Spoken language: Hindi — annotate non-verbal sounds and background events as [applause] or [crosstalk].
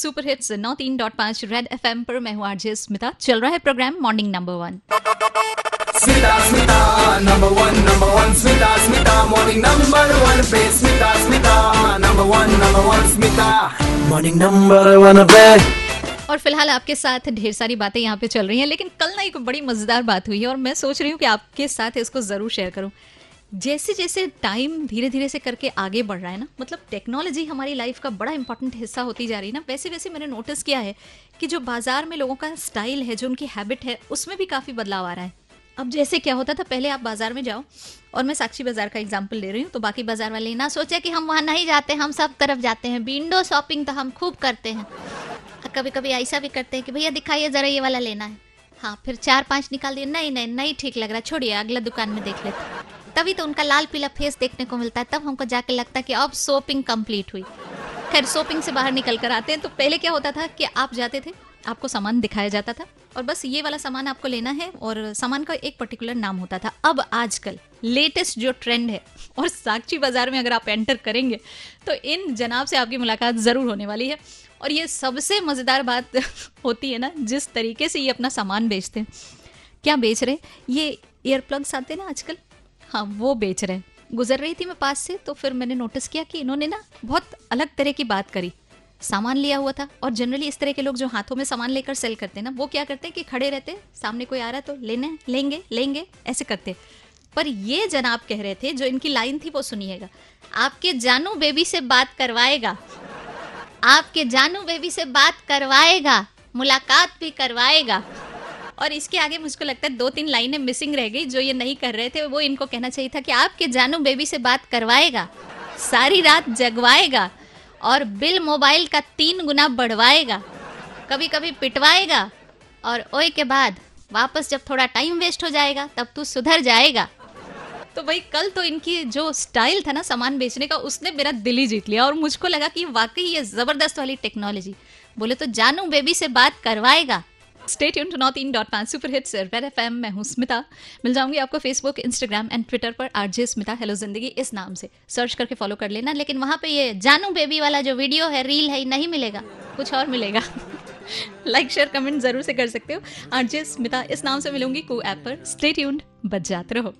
सुपर हिट्स नौ तीन डॉट पाँच रेड एफ़ एम पर मैं हूँ आरजे स्मिता चल रहा है program morning number one. Smita Smita number one number one Smita Smita morning number one पे Smita Smita number one number one Smita. Morning number one पे। और फ़िलहाल आपके साथ ढेर सारी बातें यहाँ पे चल रही हैं लेकिन कल ना एक बड़ी मज़ेदार बात हुई है और मैं सोच रही हूँ कि आपके साथ इसको ज़रूर शेयर करूँ। जैसे जैसे टाइम धीरे धीरे से करके आगे बढ़ रहा है ना मतलब टेक्नोलॉजी हमारी लाइफ का बड़ा इंपॉर्टेंट हिस्सा होती जा रही है ना। वैसे वैसे मैंने नोटिस किया है कि जो बाज़ार में लोगों का स्टाइल है, जो उनकी हैबिट है, उसमें भी काफ़ी बदलाव आ रहा है। अब जैसे क्या होता था, पहले आप बाज़ार में जाओ और मैं साक्षी बाज़ार का एग्ज़ाम्पल ले रही हूँ तो बाकी बाज़ार वाले ना सोचे कि हम वहाँ नहीं जाते, हम सब तरफ़ जाते हैं। विंडो शॉपिंग तो हम खूब करते हैं। कभी कभी ऐसा भी करते हैं कि भैया दिखाइए, ज़रा ये वाला लेना है। हाँ फिर चार पाँच निकाल दिए, नहीं नहीं नहीं ठीक लग रहा, छोड़िए, अगला दुकान में देख लेते तभी तो उनका लाल पीला फेस देखने को मिलता है, तब हमको जाके लगता है कि अब शॉपिंग कंप्लीट हुई। खैर, शॉपिंग से बाहर निकल कर आते हैं तो पहले क्या होता था कि आप जाते थे, आपको सामान दिखाया जाता था, और बस ये वाला सामान आपको लेना है, और सामान का एक पर्टिकुलर नाम होता था। अब आजकल लेटेस्ट जो ट्रेंड है, और साक्षी बाज़ार में अगर आप एंटर करेंगे तो इन जनाब से आपकी मुलाकात ज़रूर होने वाली है। और ये सबसे मज़ेदार बात [laughs] होती है ना, जिस तरीके से ये अपना सामान बेचते हैं। क्या बेच रहे ये ईयर प्लग्स आते हैं ना आजकल? हाँ वो बेच रहे हैं। गुजर रही थी मैं पास से तो फिर मैंने नोटिस किया कि इन्होंने ना बहुत अलग तरह की बात करी। सामान लिया हुआ था और जनरली इस तरह के लोग जो हाथों में सामान लेकर सेल करते हैं ना, वो क्या करते हैं कि खड़े रहते सामने कोई आ रहा तो लेने, लेंगे लेंगे, ऐसे करते पर ये जनाब कह रहे थे, जो इनकी लाइन थी वो सुनिएगा। आपके जानू बेबी से बात करवाएगा। आपके जानू बेबी से बात करवाएगा, मुलाकात भी करवाएगा। और इसके आगे मुझको लगता है दो तीन लाइनें मिसिंग रह गई जो ये नहीं कर रहे थे, वो इनको कहना चाहिए था कि आपके जानू बेबी से बात करवाएगा, सारी रात जगवाएगा और बिल मोबाइल का तीन गुना बढ़वाएगा कभी कभी पिटवाएगा और ओए के बाद वापस जब थोड़ा टाइम वेस्ट हो जाएगा, तब तू सुधर जाएगा। तो भाई, कल तो इनकी जो स्टाइल था ना सामान बेचने का, उसने मेरा दिल ही जीत लिया और मुझको लगा कि वाकई ये ज़बरदस्त वाली टेक्नोलॉजी बोले तो जानू बेबी से बात करवाएगा स्टेट यून टू नॉट इन डॉट पाँच super hits Red F M मैं हूँ स्मिता। मिल जाऊँगी आपको फेसबुक इंस्टाग्राम एंड ट्विटर पर, आरजे स्मिता हेलो ज़िंदगी इस नाम से। सर्च करके फॉलो कर लेना, लेकिन वहाँ पे ये जानू बेबी वाला जो वीडियो है रील है, नहीं मिलेगा। कुछ और मिलेगा। लाइक शेयर कमेंट ज़रूर से कर सकते हो। आरजे स्मिता इस नाम से मिलूँगी को ऐप पर। स्टेट यून बच जाते रहो।